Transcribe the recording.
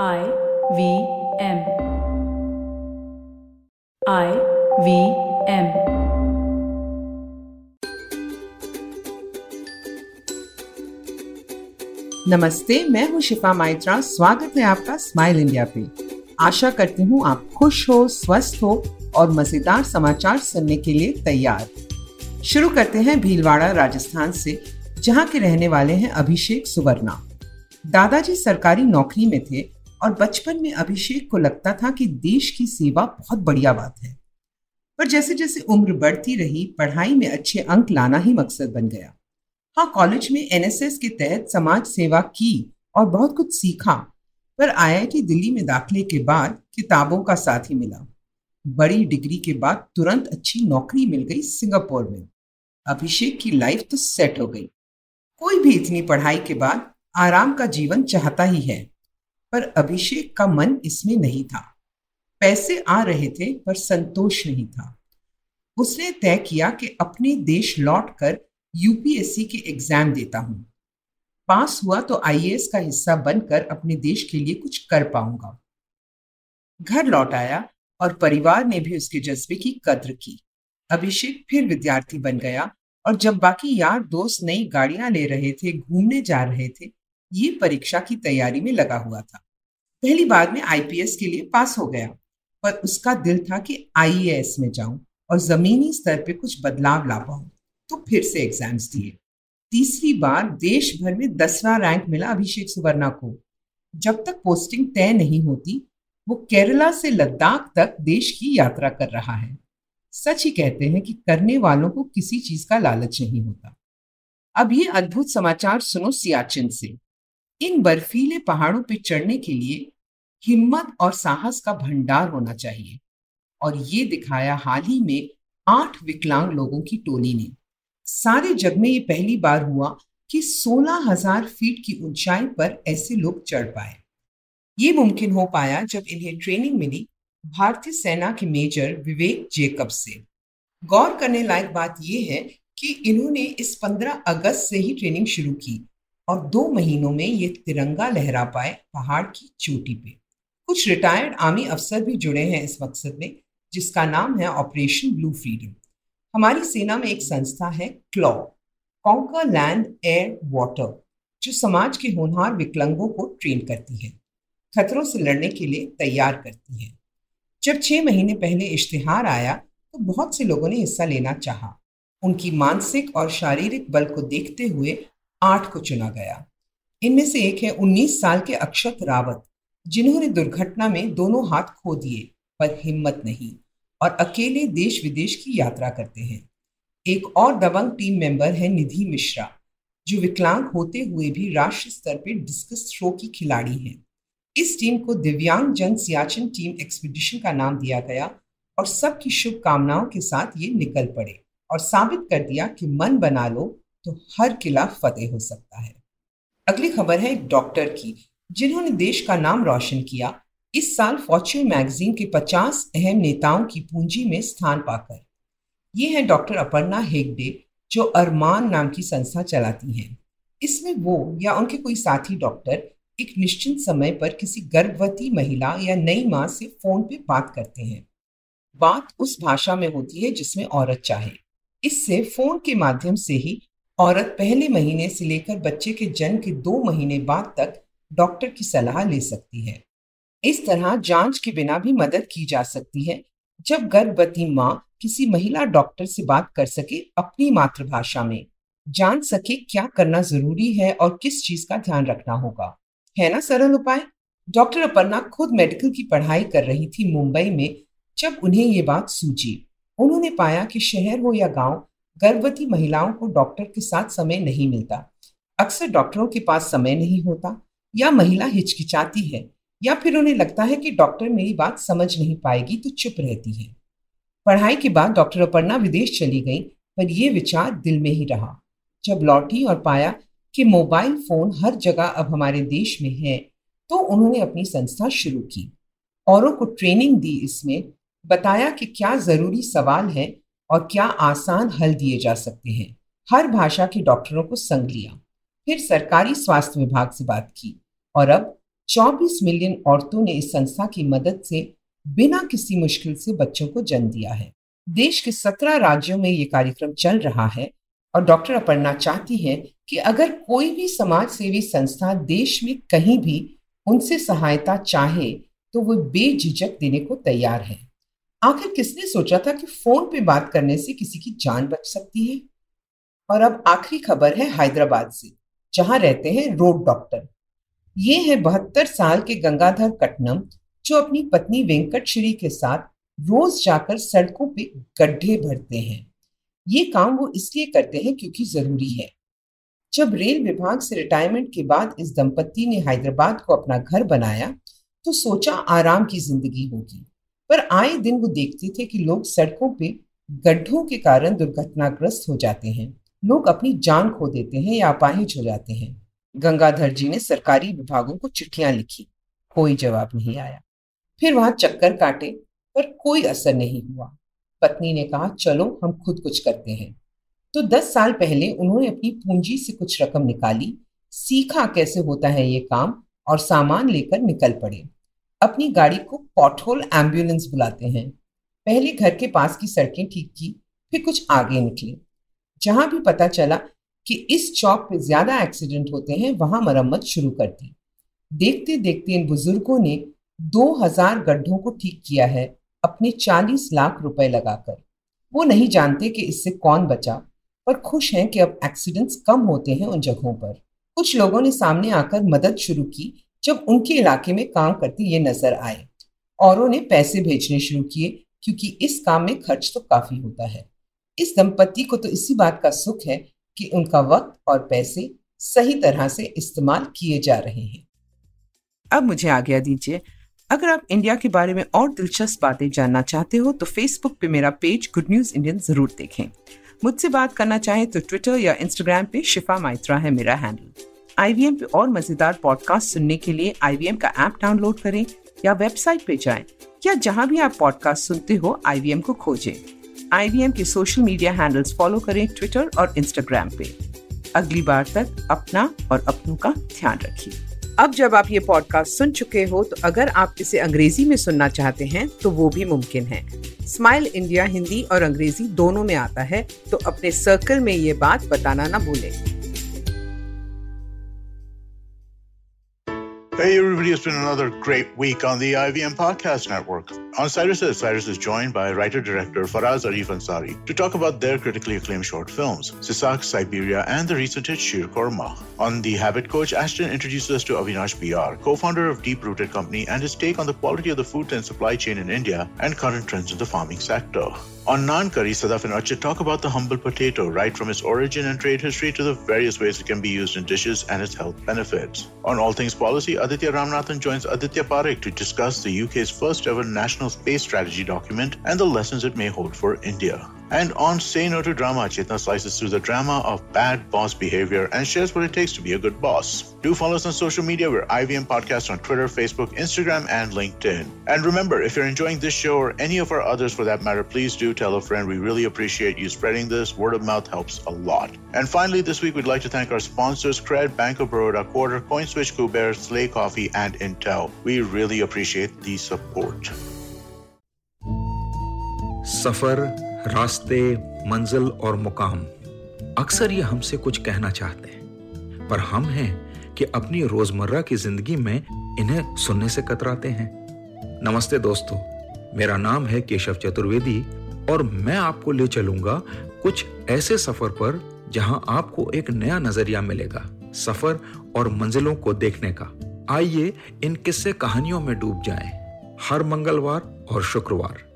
I V M. I V M. नमस्ते, मैं हूँ शिफा माइत्रा स्वागत है आपका स्माइल इंडिया पे आशा करती हूँ आप खुश हो, स्वस्थ हो और मज़ेदार समाचार सुनने के लिए तैयार शुरू करते हैं भीलवाड़ा, राजस्थान से, जहाँ के रहने वाले हैं अभिषेक सुवर्णा दादाजी सरकारी नौकरी में थे और बचपन में अभिषेक को लगता था कि देश की सेवा बहुत बढ़िया बात है। पर जैसे जैसे उम्र बढ़ती रही, पढ़ाई में अच्छे अंक लाना ही मकसद बन गया। हाँ कॉलेज में एनएसएस के तहत समाज सेवा की और बहुत कुछ सीखा, पर आईआईटी दिल्ली में दाखिले के बाद किताबों का साथ ही मिला। बड़ी डिग्री के बाद तुरंत अच्छी नौकरी मिल गई सिंगापुर में। अभिषेक की लाइफ तो सेट हो गई। कोई भी इतनी पढ़ाई के बाद आराम का जीवन चाहता ही है। पर अभिषेक का मन इसमें नहीं था। पैसे आ रहे थे, पर संतोष नहीं था। उसने तय किया कि अपने देश लौटकर यूपीएससी के एग्ज़ाम देता हूँ। पास हुआ तो आईएएस का हिस्सा बनकर अपने देश के लिए कुछ कर पाऊँगा। घर लौट आया और परिवार ने भी उसके जज्बे की कद्र की। अभिषेक फिर विद्यार्थी बन गया और जब बाकी यार दोस्त नई गाड़ियाँ ले रहे थे, घूमने जा रहे थे ये परीक्षा की तैयारी में लगा हुआ था। पहली बार में आईपीएस के लिए पास हो गया, पर उसका दिल था कि आईएएस में जाऊँ और जमीनी स्तर पे कुछ बदलाव ला पाऊँ तो फिर से एग्ज़ाम्स दिए। तीसरी बार देश भर में दसवां रैंक मिला अभिषेक सुवर्णा को। जब तक पोस्टिंग तय नहीं होती, वो केरला से लद्दाख तक देश की यात्रा कर रहा है। सच ही कहते हैं कि करने वालों को किसी चीज़ का लालच नहीं होता। अब ये अद्भुत समाचार सुनो सियाचिन से। इन बर्फीले पहाड़ों पर चढ़ने के लिए हिम्मत और साहस का भंडार होना चाहिए। और ये दिखाया हाल ही में आठ विकलांग लोगों की टोली ने। सारे जग में ये पहली बार हुआ कि सोलह हज़ार फीट की ऊंचाई पर ऐसे लोग चढ़ पाए। ये मुमकिन हो पाया जब इन्हें ट्रेनिंग मिली भारतीय सेना के मेजर विवेक जेकब से। गौर करने लायक बात यह है कि इन्होंने इस 15 अगस्त से ही ट्रेनिंग शुरू की। और दो महीनों में ये तिरंगा लहरा पाए पहाड़ की चोटी पे। कुछ रिटायर्ड आर्मी अफसर भी जुड़े हैं इस मकसद में, जिसका नाम है ऑपरेशन ब्लू फ्रीडम। हमारी सेना में एक संस्था है, क्लॉ, कॉन्कर लैंड एयर वाटर, जो समाज के होनहार विकलांगों को ट्रेन करती है, खतरों से लड़ने के लिए तैयार करती है। जब छह महीने पहले इश्तिहार आया तो बहुत से लोगों ने हिस्सा लेना चाहा। उनकी मानसिक और शारीरिक बल को देखते हुए आठ को चुना गया। इनमें से एक है उन्नीस साल के अक्षत रावत, जिन्होंने दुर्घटना में दोनों हाथ खो दिए, पर हिम्मत नहीं और अकेले देश विदेश की यात्रा करते हैं। एक और दबंग टीम मेंबर है निधि मिश्रा, जो विकलांग होते हुए भी राष्ट्रीय स्तर पर डिस्कस थ्रो की खिलाड़ी हैं। इस टीम को दिव्यांग जन सियाचिन टीम एक्सपीडिशन का नाम दिया गया और सबकी शुभकामनाओं के साथ ये निकल पड़े और साबित कर दिया कि मन बना लो तो हर किला फतेह हो सकता है। अगली खबर है एक डॉक्टर की, जिन्होंने देश का नाम रोशन किया। इस साल फॉर्च्यून मैगजीन के 50 अहम नेताओं की पूंजी में स्थान पाकर। ये है डॉक्टर अपर्णा हेगडे, जो अरमान नाम की संस्था चलाती हैं। इसमें वो या उनके कोई साथी डॉक्टर एक निश्चित समय पर किसी गर्भवती महिला या नई माँ से फ़ोन पे बात करते हैं। बात उस भाषा में होती है जिसमें औरत चाहे। इससे फ़ोन के माध्यम से ही औरत पहले महीने से लेकर बच्चे के जन्म के दो महीने बाद तक डॉक्टर की सलाह ले सकती है। इस तरह जाँच के बिना भी मदद की जा सकती है। जब गर्भवती माँ किसी महिला डॉक्टर से बात कर सके अपनी मातृभाषा में, जान सके क्या करना ज़रूरी है और किस चीज़ का ध्यान रखना होगा। है ना सरल उपाय? डॉक्टर अपर्णा खुद मेडिकल की पढ़ाई कर रही थी मुंबई में जब उन्हें ये बात सूझी। उन्होंने पाया कि शहर हो या गाँव गर्भवती महिलाओं को डॉक्टर के साथ समय नहीं मिलता। अक्सर डॉक्टरों के पास समय नहीं होता या महिला हिचकिचाती है या फिर उन्हें लगता है कि डॉक्टर मेरी बात समझ नहीं पाएगी तो चुप रहती है। पढ़ाई के बाद डॉक्टर अपर्णा विदेश चली गई, पर यह विचार दिल में ही रहा। जब लौटी और पाया कि मोबाइल फ़ोन हर जगह अब हमारे देश में है तो उन्होंने अपनी संस्था शुरू की। औरों को ट्रेनिंग दी इसमें, बताया कि क्या ज़रूरी सवाल है और क्या आसान हल दिए जा सकते हैं। हर भाषा के डॉक्टरों को संग लिया। फिर सरकारी स्वास्थ्य विभाग से बात की और अब 24 मिलियन औरतों ने इस संस्था की मदद से बिना किसी मुश्किल से बच्चों को जन्म दिया है। देश के 17 राज्यों में ये कार्यक्रम चल रहा है और डॉक्टर अपर्णा चाहती हैं कि अगर कोई भी समाज सेवी संस्था देश में कहीं भी उनसे सहायता चाहे तो वो बेझिझक देने को तैयार है। आखिर किसने सोचा था कि फ़ोन पे बात करने से किसी की जान बच सकती है? और अब आखिरी खबर है हैदराबाद से, जहाँ रहते हैं रोड डॉक्टर। ये है बहत्तर साल के गंगाधर कटनम, जो अपनी पत्नी वेंकट श्री के साथ रोज जाकर सड़कों पे गड्ढे भरते हैं। ये काम वो इसलिए करते हैं क्योंकि ज़रूरी है। जब रेल विभाग से रिटायरमेंट के बाद इस दंपत्ति ने हैदराबाद को अपना घर बनाया तो सोचा आराम की ज़िंदगी होगी। पर आए दिन वो देखते थे कि लोग सड़कों पे गड्ढों के कारण दुर्घटनाग्रस्त हो जाते हैं। लोग अपनी जान खो देते हैं या अपाहिज हो जाते हैं। गंगाधर जी ने सरकारी विभागों को चिट्ठियाँ लिखी। कोई जवाब नहीं आया। फिर वहाँ चक्कर काटे, पर कोई असर नहीं हुआ। पत्नी ने कहा, चलो, हम खुद कुछ करते हैं। तो दस साल पहले उन्होंने अपनी पूंजी से कुछ रकम निकाली। सीखा कैसे होता है ये काम और सामान लेकर निकल पड़े। अपनी गाड़ी को पॉटहोल एंबुलेंस बुलाते हैं। पहले घर के पास की सड़कें ठीक की, फिर कुछ आगे निकले। जहाँ भी पता चला कि इस चौक पे ज़्यादा एक्सीडेंट होते हैं, वहाँ मरम्मत शुरू कर दी। देखते देखते इन बुज़ुर्गों ने 2000 गड्ढों को ठीक किया है, अपने 40 लाख रुपए लगाकर। वो नहीं जानते कि इससे कौन बचा, पर खुश हैं कि अब एक्सीडेंट्स कम होते हैं उन जगहों पर। कुछ लोगों ने सामने आकर मदद शुरू की जब उनके इलाके में काम करते ये नज़र आए औरों ने पैसे भेजने शुरू किए, क्योंकि इस काम में खर्च तो काफ़ी होता है। इस दंपति को तो इसी बात का सुख है कि उनका वक्त और पैसे सही तरह से इस्तेमाल किए जा रहे हैं। अब मुझे आज्ञा दीजिए, अगर आप इंडिया के बारे में और दिलचस्प बातें जानना चाहते हो तो फेसबुक पे मेरा पेज गुड न्यूज़ इंडियन ज़रूर देखें। मुझसे बात करना चाहें तो ट्विटर या इंस्टाग्राम पे शिफा माइत्रा है मेरा हैंडल आईवीएम पे और मज़ेदार पॉडकास्ट सुनने के लिए आईवीएम का ऐप डाउनलोड करें या वेबसाइट पे जाएँ, या जहाँ भी आप पॉडकास्ट सुनते हो आईवीएम को खोजें। आईवीएम के सोशल मीडिया हैंडल्स फॉलो करें ट्विटर और इंस्टाग्राम पे। अगली बार तक अपना और अपनों का ध्यान रखिए। अब जब आप ये पॉडकास्ट सुन चुके हो तो अगर आप इसे अंग्रेज़ी में सुनना चाहते हैं तो वो भी मुमकिन है। स्माइल इंडिया हिंदी और अंग्रेज़ी दोनों में आता है तो अपने सर्कल में ये बात बताना ना भूलें। Hey everybody, it's been another great week on the IVM Podcast Network. On Cyrus Cyrus is joined by writer-director Faraz Arif Ansari to talk about their critically acclaimed short films, Sisak, Siberia, and the recent hit Shir Korma. On The Habit Coach, Ashton introduces us to Avinash BR, co-founder of Deep Rooted Company, and his take on the quality of the food and supply chain in India and current trends in the farming sector. On Naan Curry, Sadaf and Archit talk about the humble potato, right from its origin and trade history to the various ways it can be used in dishes and its health benefits. On All Things Policy, Aditya Ramnathan joins Aditya Parekh to discuss the UK's first ever national space strategy document and the lessons it may hold for India. And on Say No to Drama, Chetna slices through the drama of bad boss behavior and shares what it takes to be a good boss. Do follow us on social media. We're IVM Podcast on Twitter, Facebook, Instagram, and LinkedIn. And remember, if you're enjoying this show or any of our others for that matter, please do tell a friend. We really appreciate you spreading this. Word of mouth helps a lot. And finally, this week we'd like to thank our sponsors, Cred, Bank of Baroda, Quarter, CoinSwitch, Kuber, Slay Coffee, and Intel. We really appreciate the support. Suffer रास्ते, मंजिल और मुकाम। अक्सर ये हमसे कुछ कहना चाहते हैं, पर हम हैं कि अपनी रोज़मर्रा की ज़िंदगी में इन्हें सुनने से कतराते हैं। नमस्ते दोस्तों, मेरा नाम है केशव चतुर्वेदी और मैं आपको ले चलूँगा कुछ ऐसे सफ़र पर जहाँ आपको एक नया नज़रिया मिलेगा, सफ़र और मंजिलों को देखने का। आइए इन किस्से कहानियों में डूब जाएँ। हर मंगलवार और शुक्रवार।